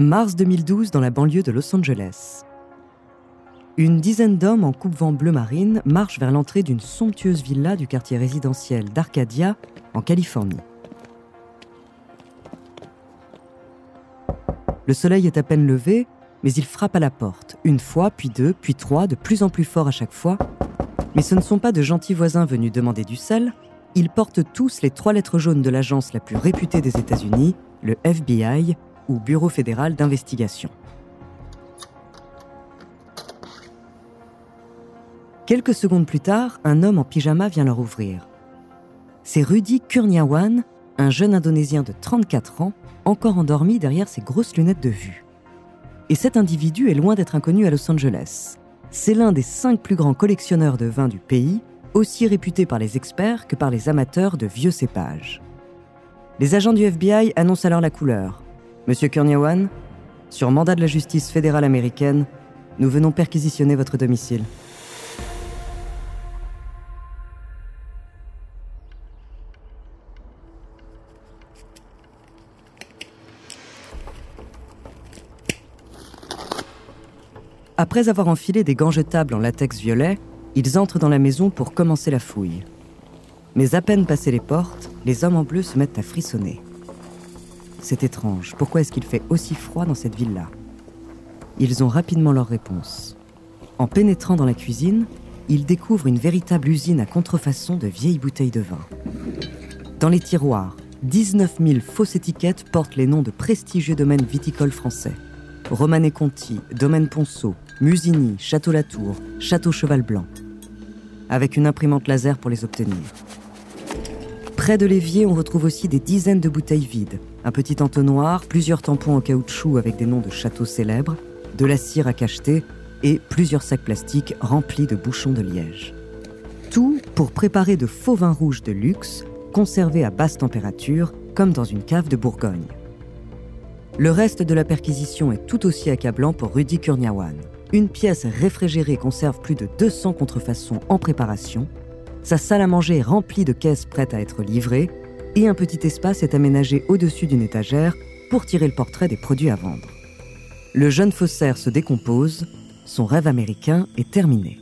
Mars 2012 dans la banlieue de Los Angeles. Une dizaine d'hommes en coupe-vent bleu marine marchent vers l'entrée d'une somptueuse villa du quartier résidentiel d'Arcadia, en Californie. Le soleil est à peine levé, mais il frappe à la porte, une fois, puis deux, puis trois, de plus en plus fort à chaque fois. Mais ce ne sont pas de gentils voisins venus demander du sel, ils portent tous les trois lettres jaunes de l'agence la plus réputée des États-Unis, le FBI, ou Bureau fédéral d'investigation. Quelques secondes plus tard, un homme en pyjama vient leur ouvrir. C'est Rudy Kurniawan, un jeune Indonésien de 34 ans, encore endormi derrière ses grosses lunettes de vue. Et cet individu est loin d'être inconnu à Los Angeles. C'est l'un des cinq plus grands collectionneurs de vins du pays, aussi réputé par les experts que par les amateurs de vieux cépages. Les agents du FBI annoncent alors la couleur. Monsieur Kurniawan, sur mandat de la justice fédérale américaine, nous venons perquisitionner votre domicile. Après avoir enfilé des gants jetables en latex violet, ils entrent dans la maison pour commencer la fouille. Mais à peine passées les portes, les hommes en bleu se mettent à frissonner. C'est étrange, pourquoi est-ce qu'il fait aussi froid dans cette ville-là? Ils ont rapidement leur réponse. En pénétrant dans la cuisine, ils découvrent une véritable usine à contrefaçon de vieilles bouteilles de vin. Dans les tiroirs, 19 000 fausses étiquettes portent les noms de prestigieux domaines viticoles français. Romanée Conti, Domaine Ponceau, Musigny, Château Latour, Château Cheval Blanc. Avec une imprimante laser pour les obtenir. Près de l'évier, on retrouve aussi des dizaines de bouteilles vides, un petit entonnoir, plusieurs tampons en caoutchouc avec des noms de châteaux célèbres, de la cire à cacheter et plusieurs sacs plastiques remplis de bouchons de liège. Tout pour préparer de faux vins rouges de luxe, conservés à basse température, comme dans une cave de Bourgogne. Le reste de la perquisition est tout aussi accablant pour Rudy Kurniawan. Une pièce réfrigérée conserve plus de 200 contrefaçons en préparation. Sa salle à manger est remplie de caisses prêtes à être livrées. Et un petit espace est aménagé au-dessus d'une étagère pour tirer le portrait des produits à vendre. Le jeune faussaire se décompose. Son rêve américain est terminé.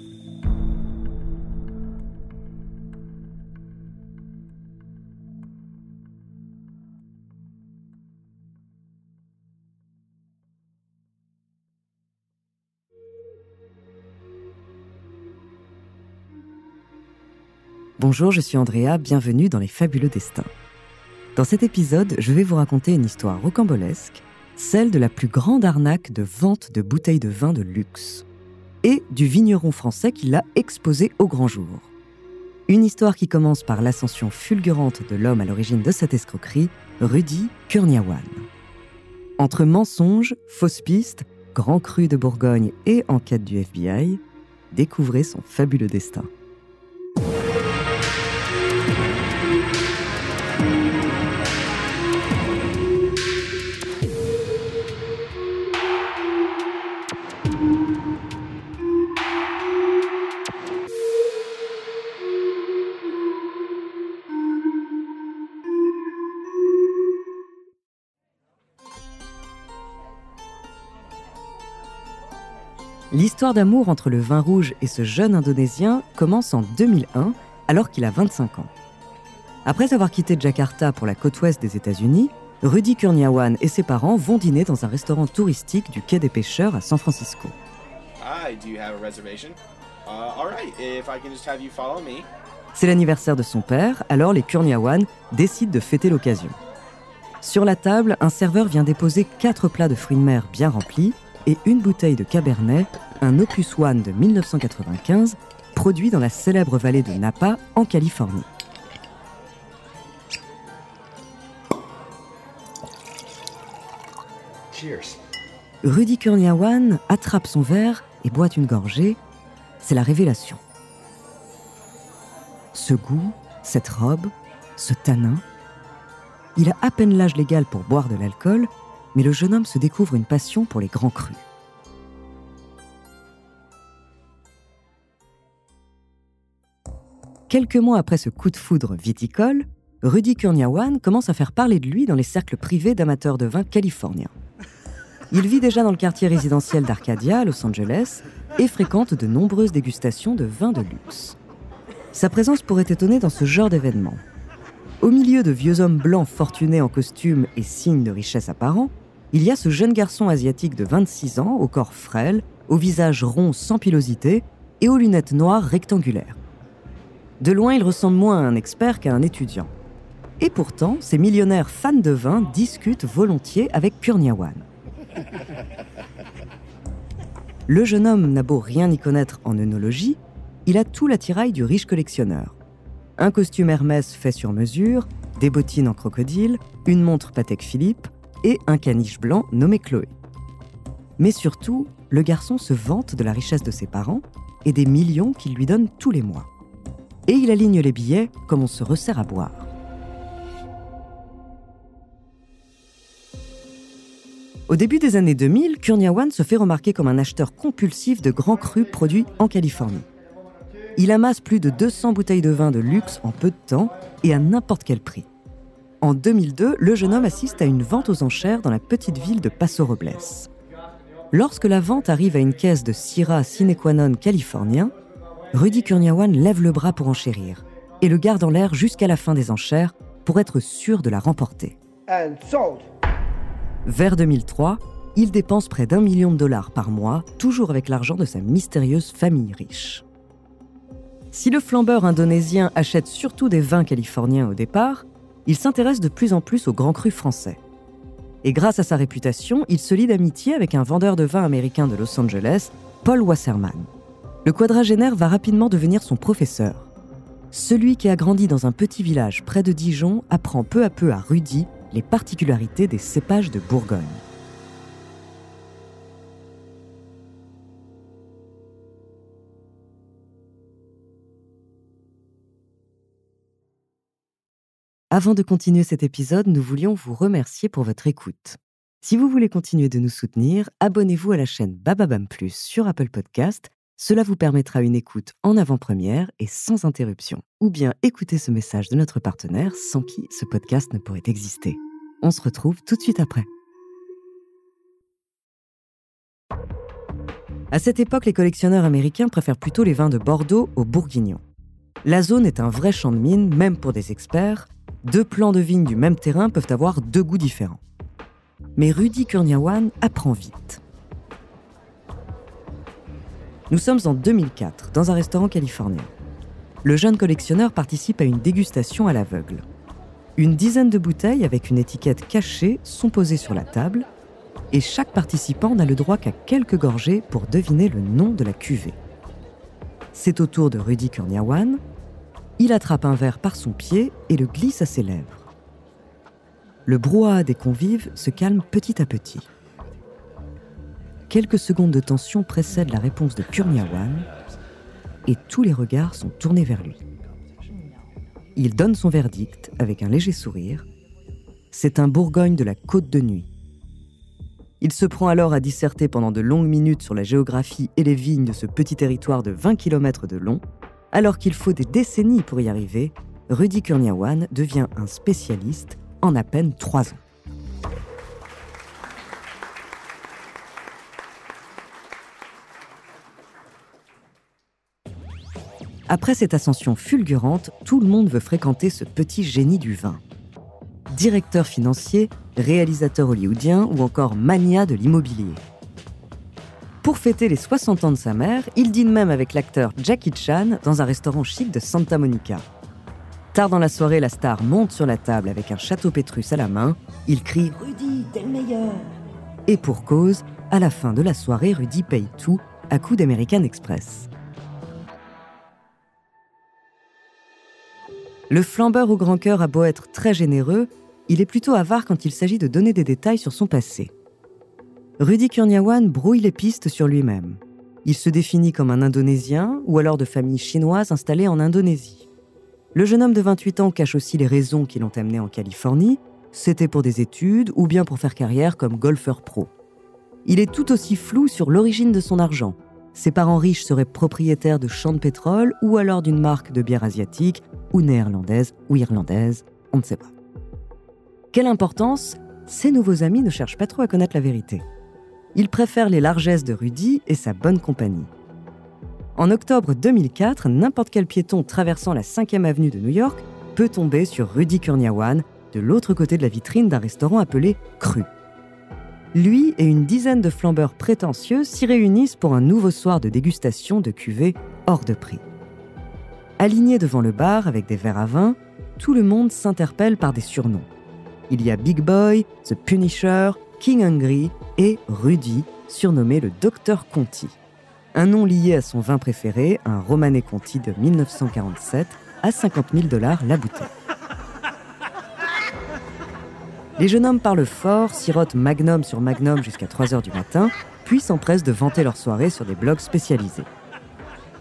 Bonjour, je suis Andrea, bienvenue dans Les Fabuleux Destins. Dans cet épisode, je vais vous raconter une histoire rocambolesque, celle de la plus grande arnaque de vente de bouteilles de vin de luxe, et du vigneron français qui l'a exposée au grand jour. Une histoire qui commence par l'ascension fulgurante de l'homme à l'origine de cette escroquerie, Rudy Kurniawan. Entre mensonges, fausses pistes, grands crus de Bourgogne et enquête du FBI, découvrez son fabuleux destin. L'histoire d'amour entre le vin rouge et ce jeune Indonésien commence en 2001, alors qu'il a 25 ans. Après avoir quitté Jakarta pour la côte ouest des États-Unis, Rudy Kurniawan et ses parents vont dîner dans un restaurant touristique du quai des pêcheurs à San Francisco. C'est l'anniversaire de son père, alors les Kurniawan décident de fêter l'occasion. Sur la table, un serveur vient déposer quatre plats de fruits de mer bien remplis et une bouteille de Cabernet, un Opus One de 1995, produit dans la célèbre vallée de Napa, en Californie. Cheers. Rudy Kurniawan attrape son verre et boit une gorgée. C'est la révélation. Ce goût, cette robe, ce tanin. Il a à peine l'âge légal pour boire de l'alcool, mais le jeune homme se découvre une passion pour les grands crus. Quelques mois après ce coup de foudre viticole, Rudy Kurniawan commence à faire parler de lui dans les cercles privés d'amateurs de vin californiens. Il vit déjà dans le quartier résidentiel d'Arcadia, Los Angeles, et fréquente de nombreuses dégustations de vins de luxe. Sa présence pourrait étonner dans ce genre d'événement. Au milieu de vieux hommes blancs fortunés en costume et signes de richesse apparent, il y a ce jeune garçon asiatique de 26 ans, au corps frêle, au visage rond sans pilosité et aux lunettes noires rectangulaires. De loin, il ressemble moins à un expert qu'à un étudiant. Et pourtant, ces millionnaires fans de vin discutent volontiers avec Kurniawan. Le jeune homme n'a beau rien y connaître en œnologie, il a tout l'attirail du riche collectionneur. Un costume Hermès fait sur mesure, des bottines en crocodile, une montre Patek Philippe et un caniche blanc nommé Chloé. Mais surtout, le garçon se vante de la richesse de ses parents et des millions qu'il lui donne tous les mois. Et il aligne les billets comme on se resserre à boire. Au début des années 2000, Kurniawan se fait remarquer comme un acheteur compulsif de grands crus produits en Californie. Il amasse plus de 200 bouteilles de vin de luxe en peu de temps et à n'importe quel prix. En 2002, le jeune homme assiste à une vente aux enchères dans la petite ville de Paso Robles. Lorsque la vente arrive à une caisse de Syrah sine qua californien, Rudy Kurniawan lève le bras pour enchérir et le garde en l'air jusqu'à la fin des enchères pour être sûr de la remporter. Vers 2003, il dépense près d'un million de dollars par mois, toujours avec l'argent de sa mystérieuse famille riche. Si le flambeur indonésien achète surtout des vins californiens au départ, il s'intéresse de plus en plus aux grands crus français. Et grâce à sa réputation, il se lie d'amitié avec un vendeur de vins américain de Los Angeles, Paul Wasserman. Le quadragénaire va rapidement devenir son professeur. Celui qui a grandi dans un petit village près de Dijon apprend peu à peu à Rudy les particularités des cépages de Bourgogne. Avant de continuer cet épisode, nous voulions vous remercier pour votre écoute. Si vous voulez continuer de nous soutenir, abonnez-vous à la chaîne Bababam Plus sur Apple Podcast. Cela vous permettra une écoute en avant-première et sans interruption. Ou bien écouter ce message de notre partenaire sans qui ce podcast ne pourrait exister. On se retrouve tout de suite après. À cette époque, les collectionneurs américains préfèrent plutôt les vins de Bordeaux aux bourguignons. La zone est un vrai champ de mine, même pour des experts. Deux plants de vignes du même terrain peuvent avoir deux goûts différents. Mais Rudy Kurniawan apprend vite. Nous sommes en 2004, dans un restaurant californien. Le jeune collectionneur participe à une dégustation à l'aveugle. Une dizaine de bouteilles avec une étiquette cachée sont posées sur la table et chaque participant n'a le droit qu'à quelques gorgées pour deviner le nom de la cuvée. C'est au tour de Rudy Kurniawan. Il attrape un verre par son pied et le glisse à ses lèvres. Le brouhaha des convives se calme petit à petit. Quelques secondes de tension précèdent la réponse de Kurniawan et tous les regards sont tournés vers lui. Il donne son verdict avec un léger sourire. C'est un Bourgogne de la côte de nuit. Il se prend alors à disserter pendant de longues minutes sur la géographie et les vignes de ce petit territoire de 20 km de long. Alors qu'il faut des décennies pour y arriver, Rudy Kurniawan devient un spécialiste en à peine trois ans. Après cette ascension fulgurante, tout le monde veut fréquenter ce petit génie du vin. Directeur financier, réalisateur hollywoodien ou encore mania de l'immobilier. Pour fêter les 60 ans de sa mère, il dîne même avec l'acteur Jackie Chan dans un restaurant chic de Santa Monica. Tard dans la soirée, la star monte sur la table avec un château Pétrus à la main. Il crie Rudy, t'es le meilleur Et pour cause, à la fin de la soirée, Rudy paye tout à coup d'American Express. Le flambeur au grand cœur a beau être très généreux, il est plutôt avare quand il s'agit de donner des détails sur son passé. Rudy Kurniawan brouille les pistes sur lui-même. Il se définit comme un Indonésien ou alors de famille chinoise installée en Indonésie. Le jeune homme de 28 ans cache aussi les raisons qui l'ont amené en Californie. C'était pour des études ou bien pour faire carrière comme golfeur pro. Il est tout aussi flou sur l'origine de son argent. Ses parents riches seraient propriétaires de champs de pétrole ou alors d'une marque de bière asiatique ou néerlandaise ou irlandaise, on ne sait pas. Quelle importance Ses nouveaux amis ne cherchent pas trop à connaître la vérité. Ils préfèrent les largesses de Rudy et sa bonne compagnie. En octobre 2004, n'importe quel piéton traversant la 5e avenue de New York peut tomber sur Rudy Kurniawan de l'autre côté de la vitrine d'un restaurant appelé Cru. Lui et une dizaine de flambeurs prétentieux s'y réunissent pour un nouveau soir de dégustation de cuvées hors de prix. Alignés devant le bar avec des verres à vin, tout le monde s'interpelle par des surnoms. Il y a Big Boy, The Punisher, King Hungry et Rudy, surnommé le Docteur Conti. Un nom lié à son vin préféré, un Romanée Conti de 1947, à 50 000 dollars la bouteille. Les jeunes hommes parlent fort, sirotent magnum sur magnum jusqu'à 3 heures du matin, puis s'empressent de vanter leur soirée sur des blogs spécialisés.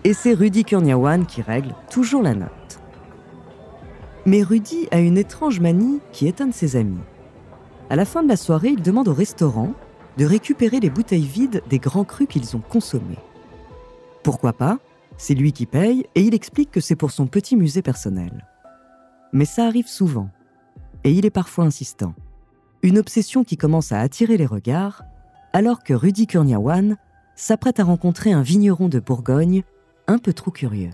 Et c'est Rudy Kurniawan qui règle toujours la note. Mais Rudy a une étrange manie qui étonne ses amis. À la fin de la soirée, il demande au restaurant de récupérer les bouteilles vides des grands crus qu'ils ont consommés. Pourquoi pas? C'est lui qui paye et il explique que c'est pour son petit musée personnel. Mais ça arrive souvent. Et il est parfois insistant une obsession qui commence à attirer les regards, alors que Rudy Kurniawan s'apprête à rencontrer un vigneron de Bourgogne un peu trop curieux.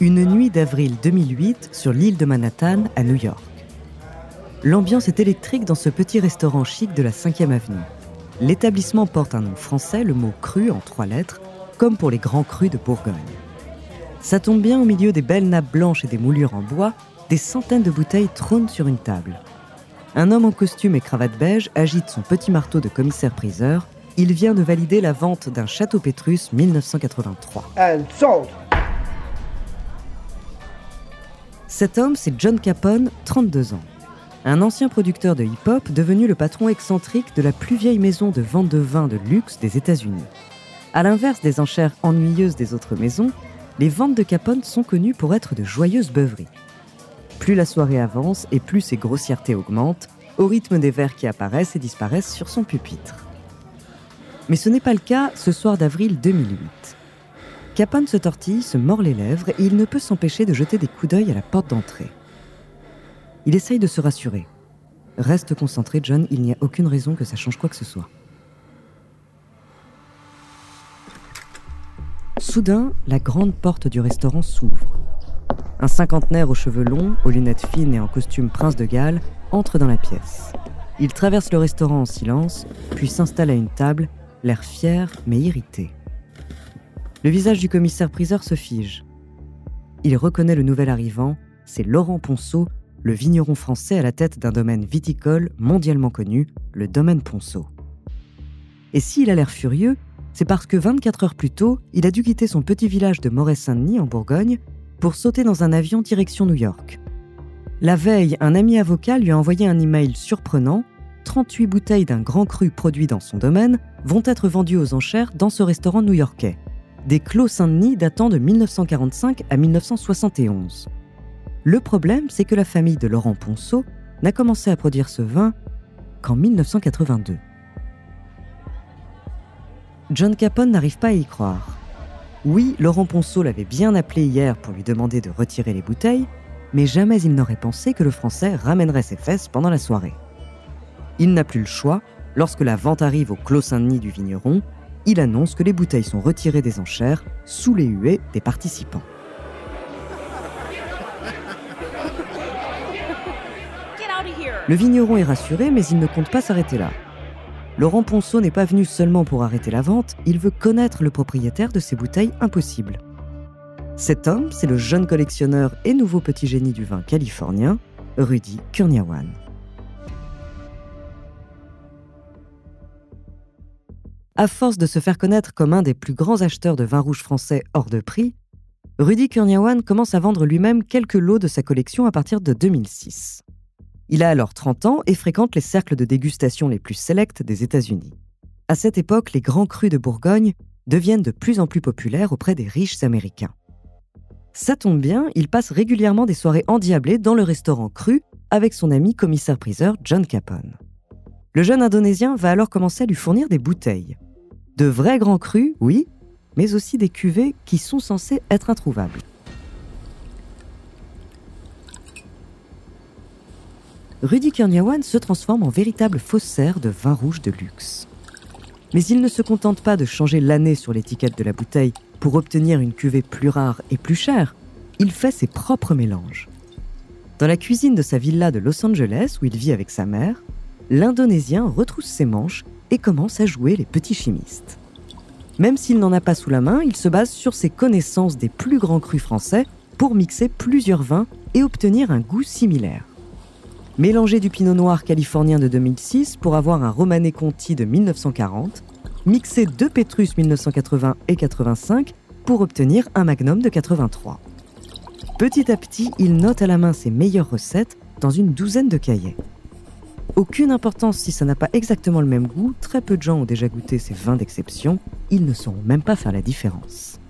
Une nuit d'avril 2008 sur l'île de Manhattan à New York. L'ambiance est électrique dans ce petit restaurant chic de la 5e avenue. L'établissement porte un nom français, le mot cru en trois lettres, comme pour les grands crus de Bourgogne. Ça tombe bien au milieu des belles nappes blanches et des moulures en bois, des centaines de bouteilles trônent sur une table. Un homme en costume et cravate beige agite son petit marteau de commissaire-priseur. Il vient de valider la vente d'un château Pétrus 1983. Cet homme, c'est John Capone, 32 ans. Un ancien producteur de hip-hop devenu le patron excentrique de la plus vieille maison de vente de vin de luxe des États-Unis. À l'inverse des enchères ennuyeuses des autres maisons, les ventes de Capone sont connues pour être de joyeuses beuveries. Plus la soirée avance et plus ses grossièretés augmentent, au rythme des verres qui apparaissent et disparaissent sur son pupitre. Mais ce n'est pas le cas ce soir d'avril 2008. Capone se tortille, se mord les lèvres et il ne peut s'empêcher de jeter des coups d'œil à la porte d'entrée. Il essaye de se rassurer. Reste concentré, John, il n'y a aucune raison que ça change quoi que ce soit. Soudain, la grande porte du restaurant s'ouvre. Un cinquantenaire aux cheveux longs, aux lunettes fines et en costume prince de Galles entre dans la pièce. Il traverse le restaurant en silence, puis s'installe à une table, l'air fier mais irrité. Le visage du commissaire-priseur se fige. Il reconnaît le nouvel arrivant, c'est Laurent Ponceau, le vigneron français à la tête d'un domaine viticole mondialement connu, le domaine Ponceau. Et s'il a l'air furieux, c'est parce que 24 heures plus tôt, il a dû quitter son petit village de Moret-Saint-Denis en Bourgogne pour sauter dans un avion direction New York. La veille, un ami avocat lui a envoyé un email surprenant 38 bouteilles d'un grand cru produit dans son domaine vont être vendues aux enchères dans ce restaurant new-yorkais. Des clos Saint-Denis datant de 1945 à 1971. Le problème, c'est que la famille de Laurent Ponceau n'a commencé à produire ce vin qu'en 1982. John Capone n'arrive pas à y croire. Oui, Laurent Ponceau l'avait bien appelé hier pour lui demander de retirer les bouteilles, mais jamais il n'aurait pensé que le Français ramènerait ses fesses pendant la soirée. Il n'a plus le choix. Lorsque la vente arrive au Clos Saint-Denis du vigneron, il annonce que les bouteilles sont retirées des enchères sous les huées des participants. Le vigneron est rassuré, mais il ne compte pas s'arrêter là. Laurent Ponceau n'est pas venu seulement pour arrêter la vente, il veut connaître le propriétaire de ces bouteilles impossibles. Cet homme, c'est le jeune collectionneur et nouveau petit génie du vin californien, Rudy Kurniawan. À force de se faire connaître comme un des plus grands acheteurs de vin rouge français hors de prix, Rudy Kurniawan commence à vendre lui-même quelques lots de sa collection à partir de 2006. Il a alors 30 ans et fréquente les cercles de dégustation les plus sélects des États-Unis. À cette époque, les grands crus de Bourgogne deviennent de plus en plus populaires auprès des riches Américains. Ça tombe bien, il passe régulièrement des soirées endiablées dans le restaurant cru avec son ami commissaire-priseur John Capone. Le jeune Indonésien va alors commencer à lui fournir des bouteilles. De vrais grands crus, oui, mais aussi des cuvées qui sont censées être introuvables. Rudy Kurniawan se transforme en véritable faussaire de vin rouge de luxe. Mais il ne se contente pas de changer l'année sur l'étiquette de la bouteille pour obtenir une cuvée plus rare et plus chère. Il fait ses propres mélanges. Dans la cuisine de sa villa de Los Angeles, où il vit avec sa mère, l'Indonésien retrousse ses manches et commence à jouer les petits chimistes. Même s'il n'en a pas sous la main, il se base sur ses connaissances des plus grands crus français pour mixer plusieurs vins et obtenir un goût similaire. Mélanger du pinot noir californien de 2006 pour avoir un Romanée Conti de 1940, mixer deux Petrus 1980 et 85 pour obtenir un Magnum de 83. Petit à petit, il note à la main ses meilleures recettes dans une douzaine de cahiers. Aucune importance si ça n'a pas exactement le même goût, très peu de gens ont déjà goûté ces vins d'exception, ils ne sauront même pas faire la différence.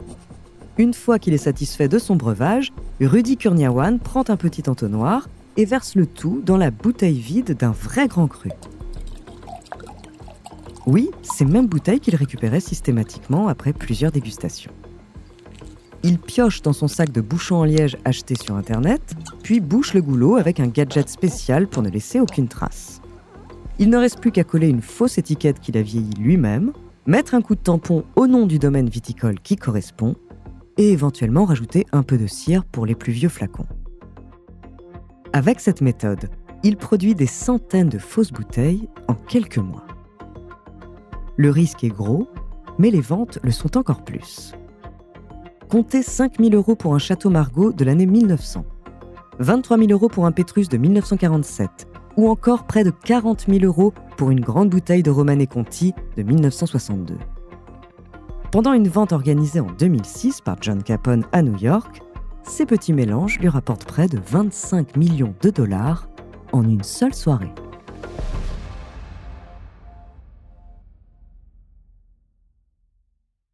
Une fois qu'il est satisfait de son breuvage, Rudy Kurniawan prend un petit entonnoir et verse le tout dans la bouteille vide d'un vrai grand cru. Oui, ces mêmes bouteilles qu'il récupérait systématiquement après plusieurs dégustations. Il pioche dans son sac de bouchons en liège acheté sur Internet, puis bouche le goulot avec un gadget spécial pour ne laisser aucune trace. Il ne reste plus qu'à coller une fausse étiquette qu'il a vieillie lui-même, mettre un coup de tampon au nom du domaine viticole qui correspond, et éventuellement rajouter un peu de cire pour les plus vieux flacons. Avec cette méthode, il produit des centaines de fausses bouteilles en quelques mois. Le risque est gros, mais les ventes le sont encore plus. Comptez 5 000 euros pour un château Margaux de l'année 1900, 23 000 euros pour un Pétrus de 1947, ou encore près de 40 000 euros pour une grande bouteille de Romanée Conti de 1962. Pendant une vente organisée en 2006 par John Capone à New York, ces petits mélanges lui rapportent près de 25 millions de dollars en une seule soirée.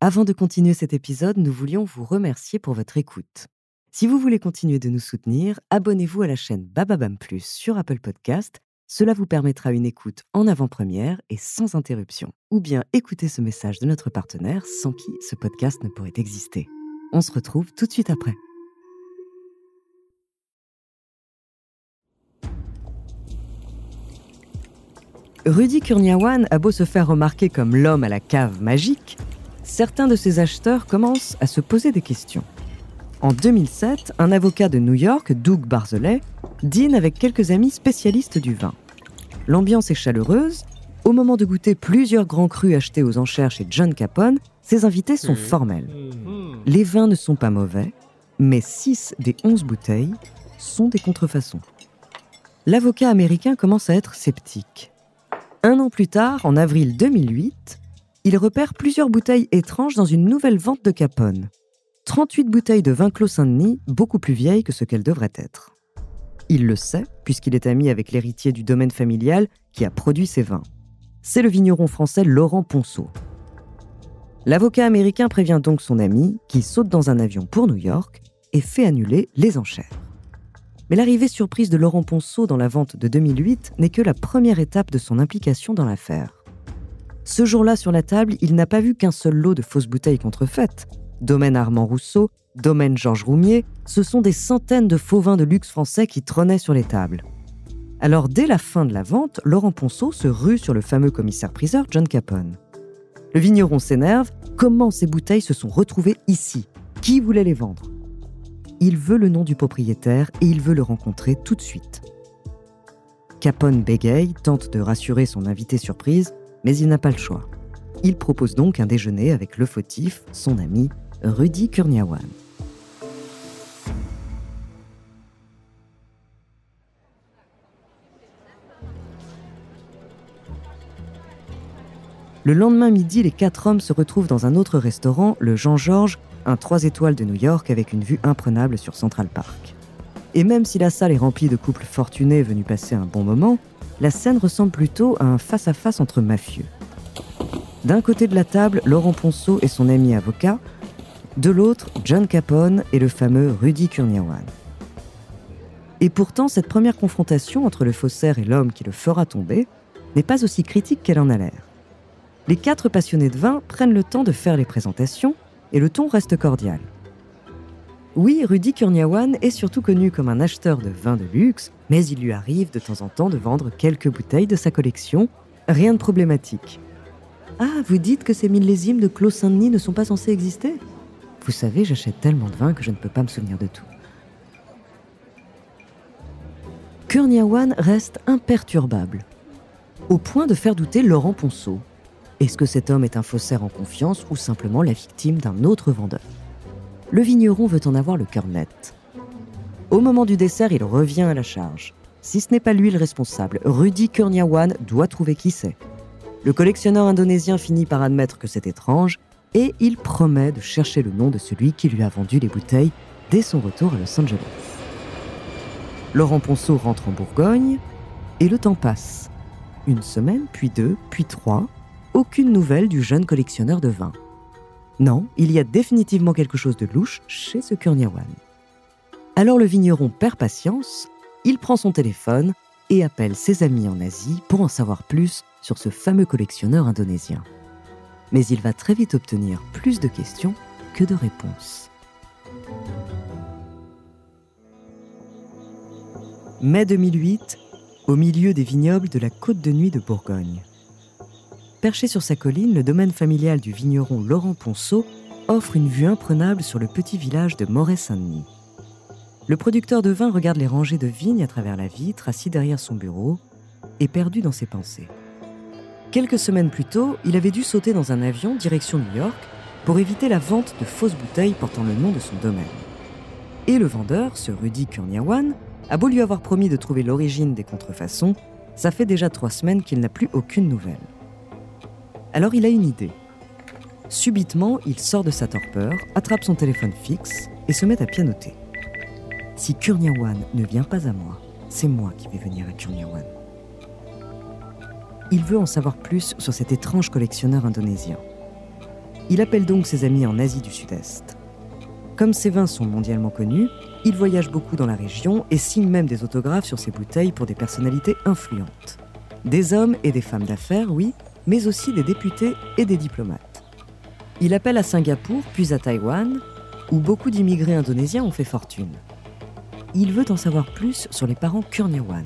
Avant de continuer cet épisode, nous voulions vous remercier pour votre écoute. Si vous voulez continuer de nous soutenir, abonnez-vous à la chaîne Bababam Plus sur Apple Podcast. Cela vous permettra une écoute en avant-première et sans interruption. Ou bien écouter ce message de notre partenaire sans qui ce podcast ne pourrait exister. On se retrouve tout de suite après. Rudy Kurniawan a beau se faire remarquer comme l'homme à la cave magique, certains de ses acheteurs commencent à se poser des questions. En 2007, un avocat de New York, Doug Barzelet, dîne avec quelques amis spécialistes du vin. L'ambiance est chaleureuse. Au moment de goûter plusieurs grands crus achetés aux enchères chez John Capone, ses invités sont formels. Les vins ne sont pas mauvais, mais 6 des 11 bouteilles sont des contrefaçons. L'avocat américain commence à être sceptique. Un an plus tard, en avril 2008, il repère plusieurs bouteilles étranges dans une nouvelle vente de Capone. 38 bouteilles de vin Clos Saint-Denis, beaucoup plus vieilles que ce qu'elles devraient être. Il le sait, puisqu'il est ami avec l'héritier du domaine familial qui a produit ces vins. C'est le vigneron français Laurent Ponceau. L'avocat américain prévient donc son ami, qui saute dans un avion pour New York et fait annuler les enchères. Mais l'arrivée surprise de Laurent Ponceau dans la vente de 2008 n'est que la première étape de son implication dans l'affaire. Ce jour-là, sur la table, il n'a pas vu qu'un seul lot de fausses bouteilles contrefaites. Domaine Armand Rousseau, domaine Georges Roumier, ce sont des centaines de faux vins de luxe français qui trônaient sur les tables. Alors, dès la fin de la vente, Laurent Ponceau se rue sur le fameux commissaire-priseur John Capone. Le vigneron s'énerve. Comment ces bouteilles se sont retrouvées ici? Qui voulait les vendre? Il veut le nom du propriétaire et il veut le rencontrer tout de suite. Capone bégaye, tente de rassurer son invité surprise, Mais il n'a pas le choix. Il propose donc un déjeuner avec le fautif, son ami Rudy Kurniawan. Le lendemain midi, les quatre hommes se retrouvent dans un autre restaurant, le Jean-Georges, un 3 étoiles de New York avec une vue imprenable sur Central Park. Et même si la salle est remplie de couples fortunés venus passer un bon moment, la scène ressemble plutôt à un face-à-face entre mafieux. D'un côté de la table, Laurent Ponceau et son ami avocat, de l'autre, John Capone et le fameux Rudy Kurniawan. Et pourtant, cette première confrontation entre le faussaire et l'homme qui le fera tomber n'est pas aussi critique qu'elle en a l'air. Les quatre passionnés de vin prennent le temps de faire les présentations et le ton reste cordial. Oui, Rudy Kurniawan est surtout connu comme un acheteur de vins de luxe, mais il lui arrive de temps en temps de vendre quelques bouteilles de sa collection. Rien de problématique. Ah, vous dites que ces millésimes de Clos Saint-Denis ne sont pas censés exister? Vous savez, j'achète tellement de vin que je ne peux pas me souvenir de tout. Kurniawan reste imperturbable, au point de faire douter Laurent Ponceau, est-ce que cet homme est un faussaire en confiance ou simplement la victime d'un autre vendeur? Le vigneron veut en avoir le cœur net. Au moment du dessert, il revient à la charge. Si ce n'est pas lui le responsable, Rudy Kurniawan doit trouver qui c'est. Le collectionneur indonésien finit par admettre que c'est étrange et il promet de chercher le nom de celui qui lui a vendu les bouteilles dès son retour à Los Angeles. Laurent Ponceau rentre en Bourgogne et le temps passe. Une semaine, puis deux, puis trois, aucune nouvelle du jeune collectionneur de vin. Non, il y a définitivement quelque chose de louche chez ce Kurniawan. Alors le vigneron perd patience, il prend son téléphone et appelle ses amis en Asie pour en savoir plus sur ce fameux collectionneur indonésien. Mais il va très vite obtenir plus de questions que de réponses. Mai 2008, au milieu des vignobles de la côte de nuit de Bourgogne. Perché sur sa colline, le domaine familial du vigneron Laurent Ponceau offre une vue imprenable sur le petit village de Moret-Saint-Denis. Le producteur de vin regarde les rangées de vignes à travers la vitre, assis derrière son bureau, et perdu dans ses pensées. Quelques semaines plus tôt, il avait dû sauter dans un avion direction New York pour éviter la vente de fausses bouteilles portant le nom de son domaine. Et le vendeur, ce Rudy Kurniawan, a beau lui avoir promis de trouver l'origine des contrefaçons, ça fait déjà trois semaines qu'il n'a plus aucune nouvelle. Alors il a une idée. Subitement, il sort de sa torpeur, attrape son téléphone fixe et se met à pianoter. Si Kurniawan ne vient pas à moi, c'est moi qui vais venir à Kurniawan. Il veut en savoir plus sur cet étrange collectionneur indonésien. Il appelle donc ses amis en Asie du Sud-Est. Comme ses vins sont mondialement connus, il voyage beaucoup dans la région et signe même des autographes sur ses bouteilles pour des personnalités influentes. Des hommes et des femmes d'affaires, oui, mais aussi des députés et des diplomates. Il appelle à Singapour, puis à Taïwan, où beaucoup d'immigrés indonésiens ont fait fortune. Il veut en savoir plus sur les parents Kurniawan,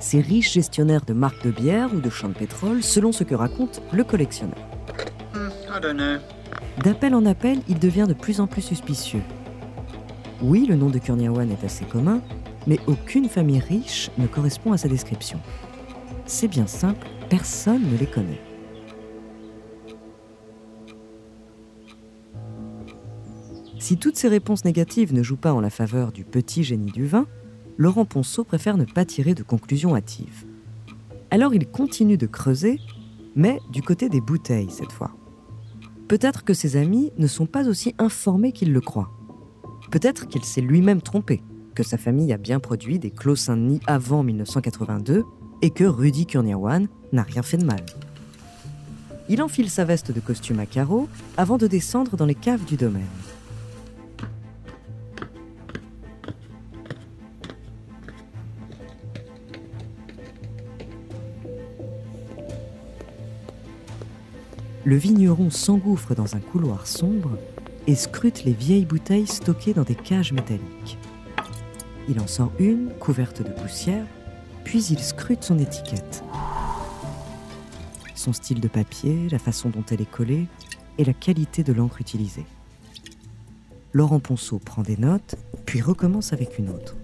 ces riches gestionnaires de marques de bière ou de champs de pétrole, selon ce que raconte le collectionneur. Hmm, D'appel en appel, il devient de plus en plus suspicieux. Oui, le nom de Kurniawan est assez commun, mais aucune famille riche ne correspond à sa description. C'est bien simple, personne ne les connaît. Si toutes ces réponses négatives ne jouent pas en la faveur du petit génie du vin, Laurent Ponceau préfère ne pas tirer de conclusions hâtives. Alors il continue de creuser, mais du côté des bouteilles cette fois. Peut-être que ses amis ne sont pas aussi informés qu'il le croit. Peut-être qu'il s'est lui-même trompé, que sa famille a bien produit des Clos Saint-Denis avant 1982 et que Rudy Kurniawan n'a rien fait de mal. Il enfile sa veste de costume à carreaux avant de descendre dans les caves du domaine. Le vigneron s'engouffre dans un couloir sombre et scrute les vieilles bouteilles stockées dans des cages métalliques. Il en sort une, couverte de poussière, puis il scrute son étiquette. Son style de papier, la façon dont elle est collée et la qualité de l'encre utilisée. Laurent Ponceau prend des notes, puis recommence avec une autre.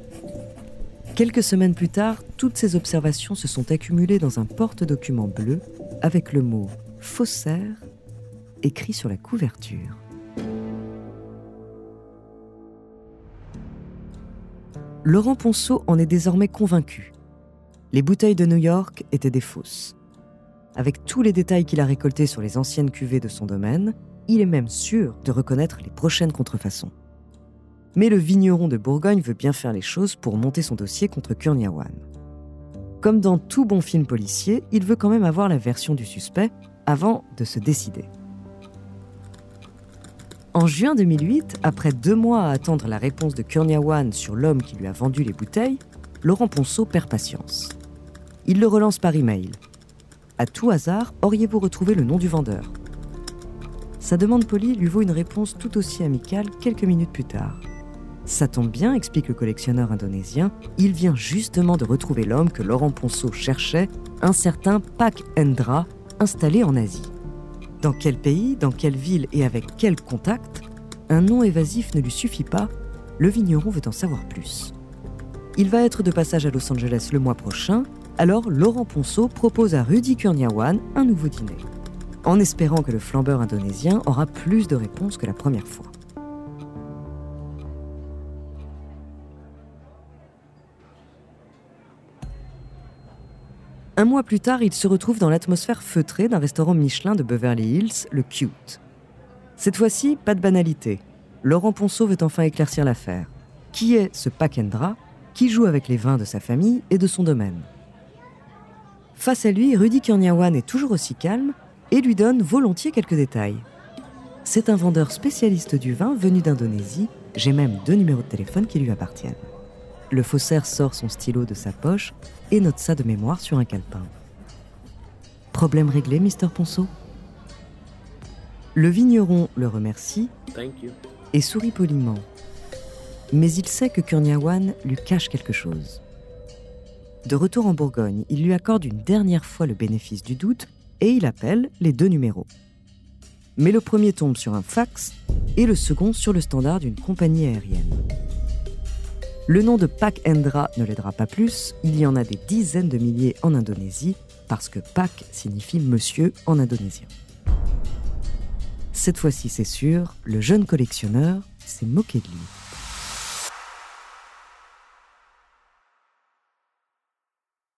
Quelques semaines plus tard, toutes ces observations se sont accumulées dans un porte-document bleu avec le mot faussaire écrit sur la couverture. Laurent Ponceau en est désormais convaincu. Les bouteilles de New York étaient des fausses. Avec tous les détails qu'il a récoltés sur les anciennes cuvées de son domaine, il est même sûr de reconnaître les prochaines contrefaçons. Mais le vigneron de Bourgogne veut bien faire les choses pour monter son dossier contre Kurniawan. Comme dans tout bon film policier, il veut quand même avoir la version du suspect avant de se décider. En juin 2008, après deux mois à attendre la réponse de Kurniawan sur l'homme qui lui a vendu les bouteilles, Laurent Ponceau perd patience. Il le relance par email. À tout hasard, auriez-vous retrouvé le nom du vendeur? Sa demande polie lui vaut une réponse tout aussi amicale quelques minutes plus tard. Ça tombe bien, explique le collectionneur indonésien, il vient justement de retrouver l'homme que Laurent Ponceau cherchait, un certain Pak Endra, installé en Asie. Dans quel pays, dans quelle ville et avec quel contact? Un nom évasif ne lui suffit pas, le vigneron veut en savoir plus. Il va être de passage à Los Angeles le mois prochain, alors Laurent Ponceau propose à Rudy Kurniawan un nouveau dîner, en espérant que le flambeur indonésien aura plus de réponses que la première fois. Un mois plus tard, il se retrouve dans l'atmosphère feutrée d'un restaurant Michelin de Beverly Hills, le Cute. Cette fois-ci, pas de banalité. Laurent Ponceau veut enfin éclaircir l'affaire. Qui est ce Pakendra qui joue avec les vins de sa famille et de son domaine? Face à lui, Rudy Kurniawan est toujours aussi calme et lui donne volontiers quelques détails. C'est un vendeur spécialiste du vin venu d'Indonésie. J'ai même deux numéros de téléphone qui lui appartiennent. Le faussaire sort son stylo de sa poche et note ça de mémoire sur un calepin. Problème réglé, Mister Ponceau? Le vigneron le remercie et sourit poliment. Mais il sait que Kurniawan lui cache quelque chose. De retour en Bourgogne, il lui accorde une dernière fois le bénéfice du doute et il appelle les deux numéros. Mais le premier tombe sur un fax et le second sur le standard d'une compagnie aérienne. Le nom de Pak Endra ne l'aidera pas plus, il y en a des dizaines de milliers en Indonésie, parce que Pak signifie monsieur en indonésien. Cette fois-ci, c'est sûr, le jeune collectionneur s'est moqué de lui.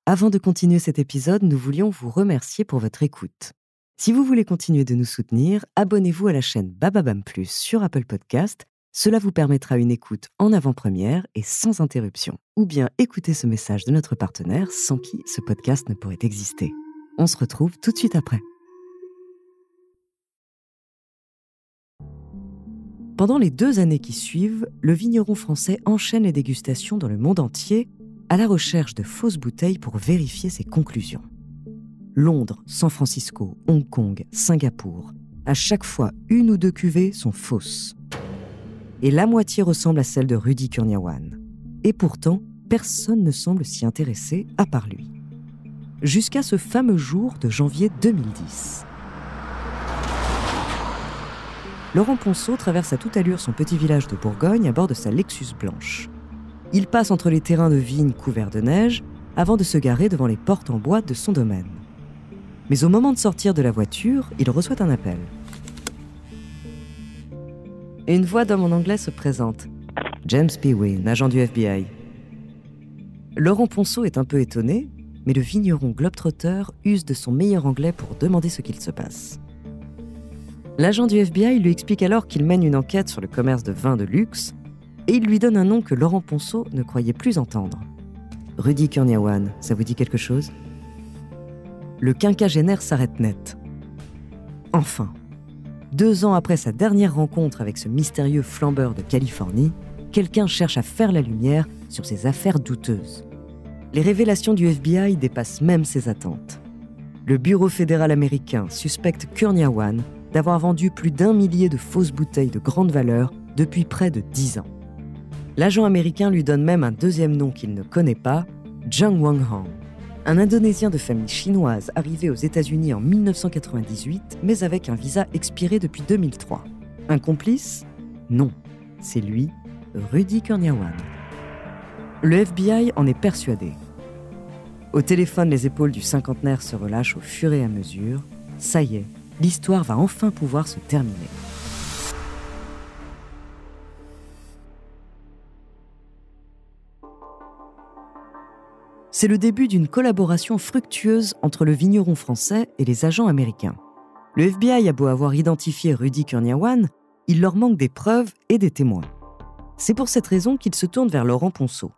Avant de continuer cet épisode, nous voulions vous remercier pour votre écoute. Si vous voulez continuer de nous soutenir, abonnez-vous à la chaîne Bababam Plus sur Apple Podcast cela vous permettra une écoute en avant-première et sans interruption. Ou bien écouter ce message de notre partenaire sans qui ce podcast ne pourrait exister. On se retrouve tout de suite après. Pendant les deux années qui suivent, le vigneron français enchaîne les dégustations dans le monde entier à la recherche de fausses bouteilles pour vérifier ses conclusions. Londres, San Francisco, Hong Kong, Singapour, à chaque fois une ou deux cuvées sont fausses et la moitié ressemble à celle de Rudy Kurniawan. Et pourtant, personne ne semble s'y intéresser à part lui. Jusqu'à ce fameux jour de janvier 2010. Laurent Ponceau traverse à toute allure son petit village de Bourgogne à bord de sa Lexus blanche. Il passe entre les terrains de vignes couverts de neige avant de se garer devant les portes en bois de son domaine. Mais au moment de sortir de la voiture, il reçoit un appel une voix d'homme en anglais se présente. James P. Wynne, agent du FBI. Laurent Ponceau est un peu étonné, mais le vigneron globetrotter use de son meilleur anglais pour demander ce qu'il se passe. L'agent du FBI lui explique alors qu'il mène une enquête sur le commerce de vins de luxe et il lui donne un nom que Laurent Ponceau ne croyait plus entendre. Rudy Kurniawan, ça vous dit quelque chose? Le quinquagénaire s'arrête net. Enfin, deux ans après sa dernière rencontre avec ce mystérieux flambeur de Californie, quelqu'un cherche à faire la lumière sur ses affaires douteuses. Les révélations du FBI dépassent même ses attentes. Le Bureau fédéral américain suspecte Kurniawan d'avoir vendu plus d'un millier de fausses bouteilles de grande valeur depuis près de dix ans. L'agent américain lui donne même un deuxième nom qu'il ne connaît pas, Zhang Wanghang un Indonésien de famille chinoise arrivé aux États-Unis en 1998, mais avec un visa expiré depuis 2003. Un complice? Non, c'est lui, Rudy Kurniawan. Le FBI en est persuadé. Au téléphone, les épaules du cinquantenaire se relâchent au fur et à mesure. Ça y est, l'histoire va enfin pouvoir se terminer. C'est le début d'une collaboration fructueuse entre le vigneron français et les agents américains. Le FBI a beau avoir identifié Rudy Kurniawan, il leur manque des preuves et des témoins. C'est pour cette raison qu'il se tourne vers Laurent Ponceau.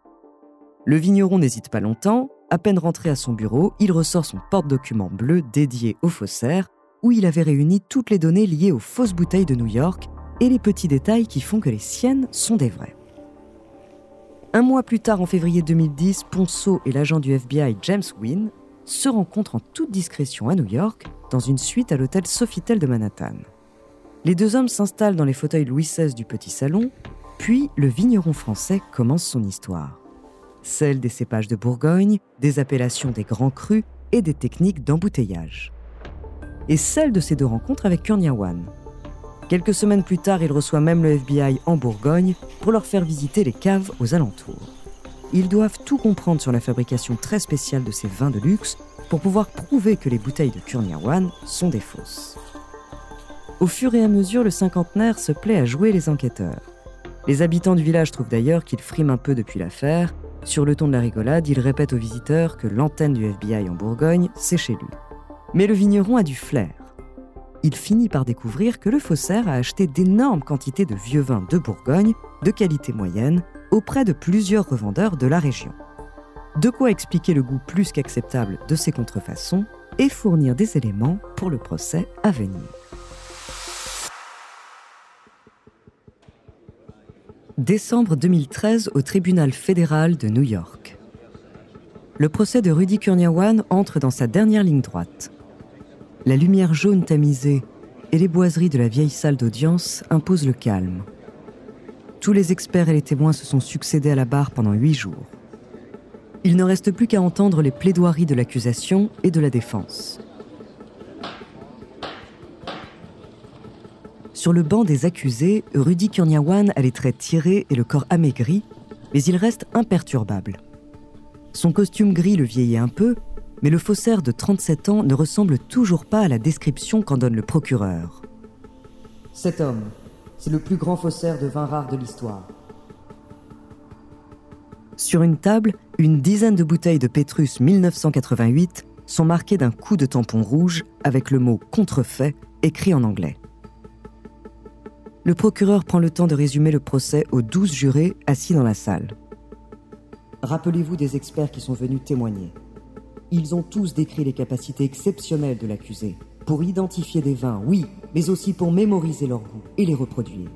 Le vigneron n'hésite pas longtemps, à peine rentré à son bureau, il ressort son porte-document bleu dédié au faussaire, où il avait réuni toutes les données liées aux fausses bouteilles de New York et les petits détails qui font que les siennes sont des vraies. Un mois plus tard, en février 2010, Ponceau et l'agent du FBI James Wynne se rencontrent en toute discrétion à New York, dans une suite à l'hôtel Sofitel de Manhattan. Les deux hommes s'installent dans les fauteuils Louis XVI du petit salon, puis le vigneron français commence son histoire. Celle des cépages de Bourgogne, des appellations des grands crus et des techniques d'embouteillage. Et celle de ces deux rencontres avec Kurniawan. Quelques semaines plus tard, il reçoit même le FBI en Bourgogne pour leur faire visiter les caves aux alentours. Ils doivent tout comprendre sur la fabrication très spéciale de ces vins de luxe pour pouvoir prouver que les bouteilles de Kurniawan sont des fausses. Au fur et à mesure, le cinquantenaire se plaît à jouer les enquêteurs. Les habitants du village trouvent d'ailleurs qu'il frime un peu depuis l'affaire. Sur le ton de la rigolade, il répète aux visiteurs que l'antenne du FBI en Bourgogne, c'est chez lui. Mais le vigneron a du flair. Il finit par découvrir que le faussaire a acheté d'énormes quantités de vieux vins de Bourgogne, de qualité moyenne, auprès de plusieurs revendeurs de la région. De quoi expliquer le goût plus qu'acceptable de ces contrefaçons et fournir des éléments pour le procès à venir. Décembre 2013 au tribunal fédéral de New York. Le procès de Rudy Kurniawan entre dans sa dernière ligne droite. La lumière jaune tamisée et les boiseries de la vieille salle d'audience imposent le calme. Tous les experts et les témoins se sont succédés à la barre pendant huit jours. Il ne reste plus qu'à entendre les plaidoiries de l'accusation et de la défense. Sur le banc des accusés, Rudy Kurniawan a les traits tirés et le corps amaigri, mais il reste imperturbable. Son costume gris le vieillit un peu, mais le faussaire de 37 ans ne ressemble toujours pas à la description qu'en donne le procureur. Cet homme, c'est le plus grand faussaire de vin rare de l'histoire. Sur une table, une dizaine de bouteilles de Pétrus 1988 sont marquées d'un coup de tampon rouge avec le mot contrefait écrit en anglais le procureur prend le temps de résumer le procès aux douze jurés assis dans la salle. Rappelez-vous des experts qui sont venus témoigner. Ils ont tous décrit les capacités exceptionnelles de l'accusé pour identifier des vins, oui, mais aussi pour mémoriser leur goût et les reproduire.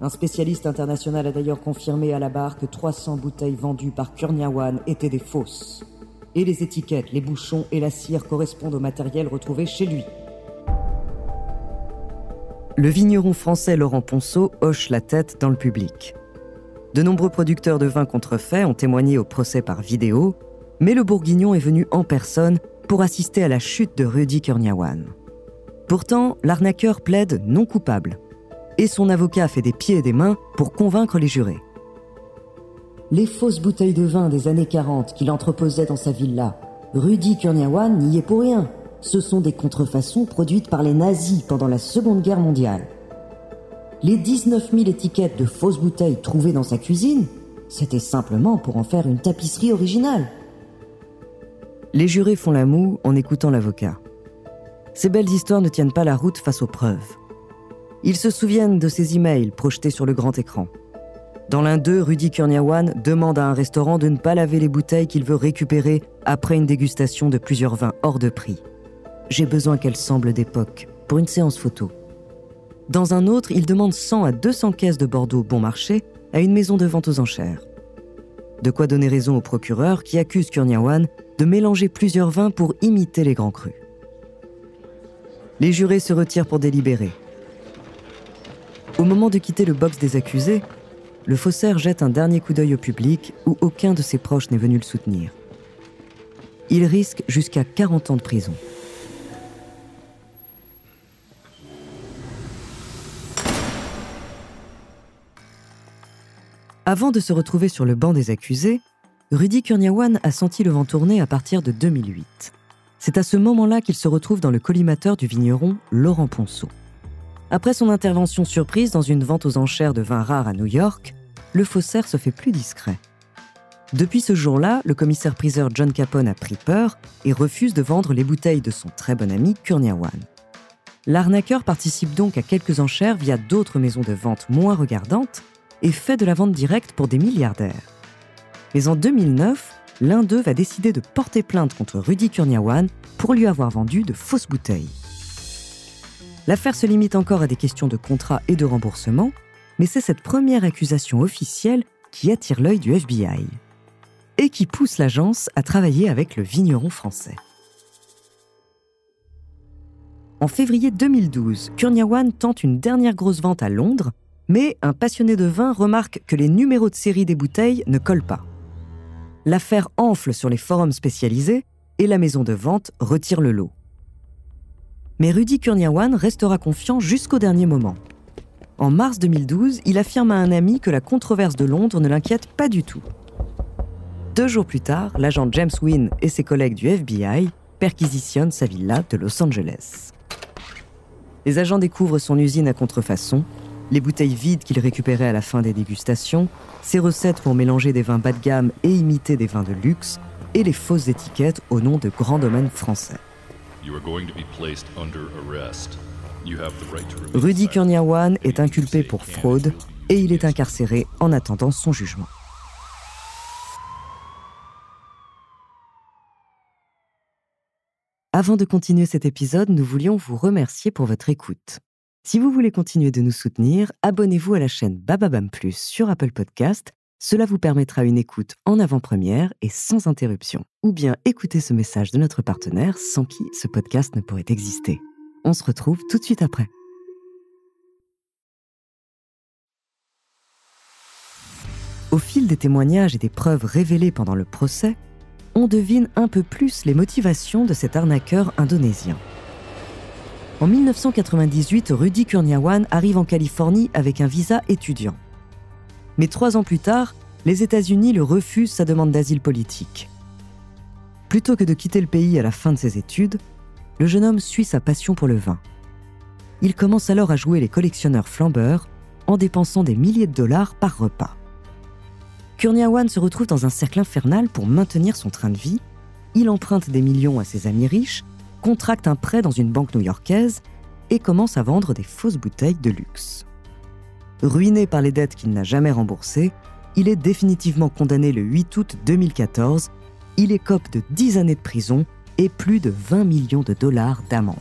Un spécialiste international a d'ailleurs confirmé à la barre que 300 bouteilles vendues par Kurniawan étaient des fausses. Et les étiquettes, les bouchons et la cire correspondent au matériel retrouvé chez lui. Le vigneron français Laurent Ponceau hoche la tête dans le public. De nombreux producteurs de vins contrefaits ont témoigné au procès par vidéo, mais le bourguignon est venu en personne pour assister à la chute de Rudy Kurniawan. Pourtant, l'arnaqueur plaide non coupable, et son avocat fait des pieds et des mains pour convaincre les jurés. Les fausses bouteilles de vin des années 40 qu'il entreposait dans sa villa, Rudy Kurniawan n'y est pour rien ce sont des contrefaçons produites par les nazis pendant la Seconde Guerre mondiale. Les 19 000 étiquettes de fausses bouteilles trouvées dans sa cuisine, c'était simplement pour en faire une tapisserie originale. Les jurés font la moue en écoutant l'avocat. Ces belles histoires ne tiennent pas la route face aux preuves. Ils se souviennent de ces emails projetés sur le grand écran. Dans l'un d'eux, Rudy Kurniawan demande à un restaurant de ne pas laver les bouteilles qu'il veut récupérer après une dégustation de plusieurs vins hors de prix. J'ai besoin qu'elle semble d'époque, pour une séance photo. Dans un autre, il demande 100 à 200 caisses de Bordeaux bon marché à une maison de vente aux enchères. De quoi donner raison au procureur qui accuse Kurniawan de mélanger plusieurs vins pour imiter les grands crus. Les jurés se retirent pour délibérer. Au moment de quitter le box des accusés, le faussaire jette un dernier coup d'œil au public où aucun de ses proches n'est venu le soutenir. Il risque jusqu'à 40 ans de prison. Avant de se retrouver sur le banc des accusés, Rudy Kurniawan a senti le vent tourner à partir de 2008. C'est à ce moment-là qu'il se retrouve dans le collimateur du vigneron Laurent Ponceau. Après son intervention surprise dans une vente aux enchères de vins rares à New York, le faussaire se fait plus discret. Depuis ce jour-là, le commissaire-priseur John Capone a pris peur et refuse de vendre les bouteilles de son très bon ami Kurniawan. L'arnaqueur participe donc à quelques enchères via d'autres maisons de vente moins regardantes et fait de la vente directe pour des milliardaires. Mais en 2009, l'un d'eux va décider de porter plainte contre Rudy Kurniawan pour lui avoir vendu de fausses bouteilles. L'affaire se limite encore à des questions de contrat et de remboursement, mais c'est cette première accusation officielle qui attire l'œil du FBI et qui pousse l'agence à travailler avec le vigneron français. En février 2012, Kurniawan tente une dernière grosse vente à Londres, mais un passionné de vin remarque que les numéros de série des bouteilles ne collent pas. L'affaire enfle sur les forums spécialisés et la maison de vente retire le lot. Mais Rudy Kurniawan restera confiant jusqu'au dernier moment. En mars 2012, il affirme à un ami que la controverse de Londres ne l'inquiète pas du tout. Deux jours plus tard, l'agent James Wynne et ses collègues du FBI perquisitionnent sa villa de Los Angeles. Les agents découvrent son usine à contrefaçon, les bouteilles vides qu'il récupérait à la fin des dégustations, ses recettes pour mélanger des vins bas de gamme et imiter des vins de luxe, et les fausses étiquettes au nom de grands domaines français. Rudy Kurniawan est inculpé pour fraude et il est incarcéré en attendant son jugement. Avant de continuer cet épisode, nous voulions vous remercier pour votre écoute. Si vous voulez continuer de nous soutenir, abonnez-vous à la chaîne Bababam Plus sur Apple Podcast. Cela vous permettra une écoute en avant-première et sans interruption. Ou bien écouter ce message de notre partenaire sans qui ce podcast ne pourrait exister. On se retrouve tout de suite après. Au fil des témoignages et des preuves révélées pendant le procès, on devine un peu plus les motivations de cet arnaqueur indonésien. En 1998, Rudy Kurniawan arrive en Californie avec un visa étudiant. Mais trois ans plus tard, les États-Unis le refusent sa demande d'asile politique. Plutôt que de quitter le pays à la fin de ses études, le jeune homme suit sa passion pour le vin. Il commence alors à jouer les collectionneurs flambeurs en dépensant des milliers de dollars par repas. Kurniawan se retrouve dans un cercle infernal pour maintenir son train de vie. Il emprunte des millions à ses amis riches, contracte un prêt dans une banque new-yorkaise et commence à vendre des fausses bouteilles de luxe. Ruiné par les dettes qu'il n'a jamais remboursées, il est définitivement condamné le 8 août 2014. Il écope de 10 années de prison et plus de 20 millions de dollars d'amende.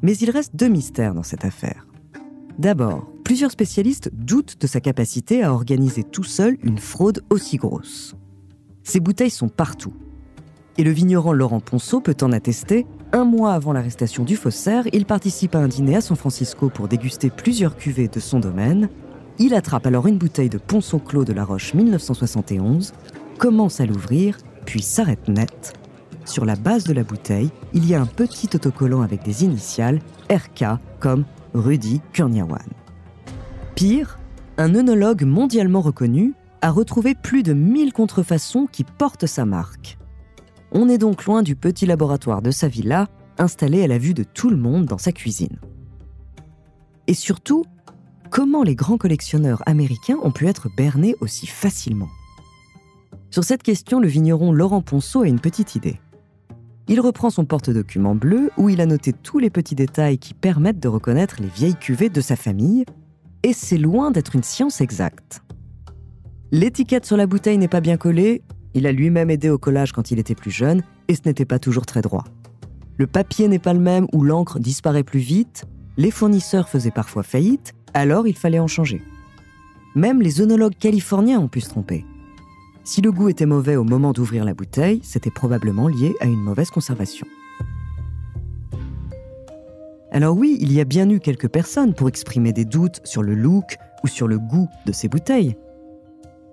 Mais il reste deux mystères dans cette affaire. D'abord, plusieurs spécialistes doutent de sa capacité à organiser tout seul une fraude aussi grosse. Ces bouteilles sont partout. Et le vigneron Laurent Ponceau peut en attester. Un mois avant l'arrestation du faussaire, il participe à un dîner à San Francisco pour déguster plusieurs cuvées de son domaine. Il attrape alors une bouteille de Ponceau Clos de la Roche 1971, commence à l'ouvrir, puis s'arrête net sur la base de la bouteille, il y a un petit autocollant avec des initiales RK comme Rudy Kurniawan. Pire, un œnologue mondialement reconnu a retrouvé plus de 1000 contrefaçons qui portent sa marque. On est donc loin du petit laboratoire de sa villa, installé à la vue de tout le monde dans sa cuisine. Et surtout, comment les grands collectionneurs américains ont pu être bernés aussi facilement? Sur cette question, le vigneron Laurent Ponceau a une petite idée. Il reprend son porte-document bleu où il a noté tous les petits détails qui permettent de reconnaître les vieilles cuvées de sa famille, et c'est loin d'être une science exacte. L'étiquette sur la bouteille n'est pas bien collée, il a lui-même aidé au collage quand il était plus jeune, et ce n'était pas toujours très droit. Le papier n'est pas le même ou l'encre disparaît plus vite, les fournisseurs faisaient parfois faillite, alors il fallait en changer. Même les œnologues californiens ont pu se tromper. Si le goût était mauvais au moment d'ouvrir la bouteille, c'était probablement lié à une mauvaise conservation. Alors oui, il y a bien eu quelques personnes pour exprimer des doutes sur le look ou sur le goût de ces bouteilles.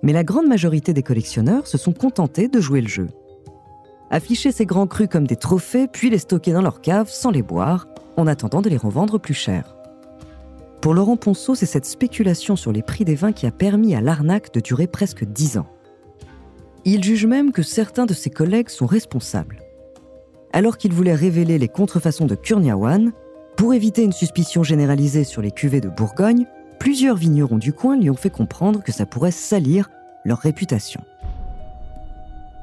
Mais la grande majorité des collectionneurs se sont contentés de jouer le jeu. afficher ces grands crus comme des trophées, puis les stocker dans leur cave sans les boire, en attendant de les revendre plus cher. Pour Laurent Ponceau, c'est cette spéculation sur les prix des vins qui a permis à l'arnaque de durer presque dix ans. Il juge même que certains de ses collègues sont responsables. Alors qu'il voulait révéler les contrefaçons de Kurniawan, pour éviter une suspicion généralisée sur les cuvées de Bourgogne, plusieurs vignerons du coin lui ont fait comprendre que ça pourrait salir leur réputation.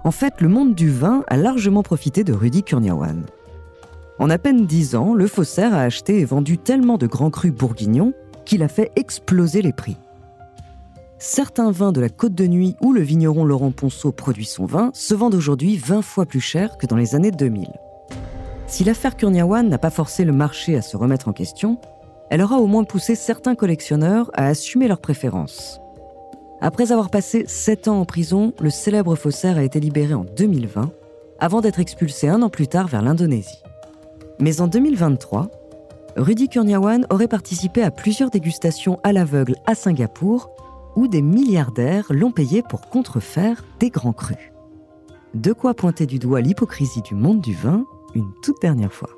En fait, le monde du vin a largement profité de Rudy Kurniawan. En à peine dix ans, le faussaire a acheté et vendu tellement de grands crus bourguignons qu'il a fait exploser les prix. Certains vins de la Côte de Nuit où le vigneron Laurent Ponceau produit son vin se vendent aujourd'hui 20 fois plus cher que dans les années 2000. Si l'affaire Kurniawan n'a pas forcé le marché à se remettre en question, elle aura au moins poussé certains collectionneurs à assumer leurs préférences. Après avoir passé 7 ans en prison, le célèbre faussaire a été libéré en 2020, avant d'être expulsé un an plus tard vers l'Indonésie. Mais en 2023, Rudy Kurniawan aurait participé à plusieurs dégustations à l'aveugle à Singapour, où des milliardaires l'ont payé pour contrefaire des grands crus. De quoi pointer du doigt l'hypocrisie du monde du vin une toute dernière fois.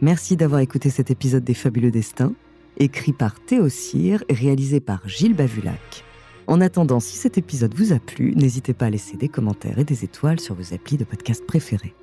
Merci d'avoir écouté cet épisode des Fabuleux Destins, écrit par Théo Cyr réalisé par Gilles Bavulac. En attendant, si cet épisode vous a plu, n'hésitez pas à laisser des commentaires et des étoiles sur vos applis de podcast préférés.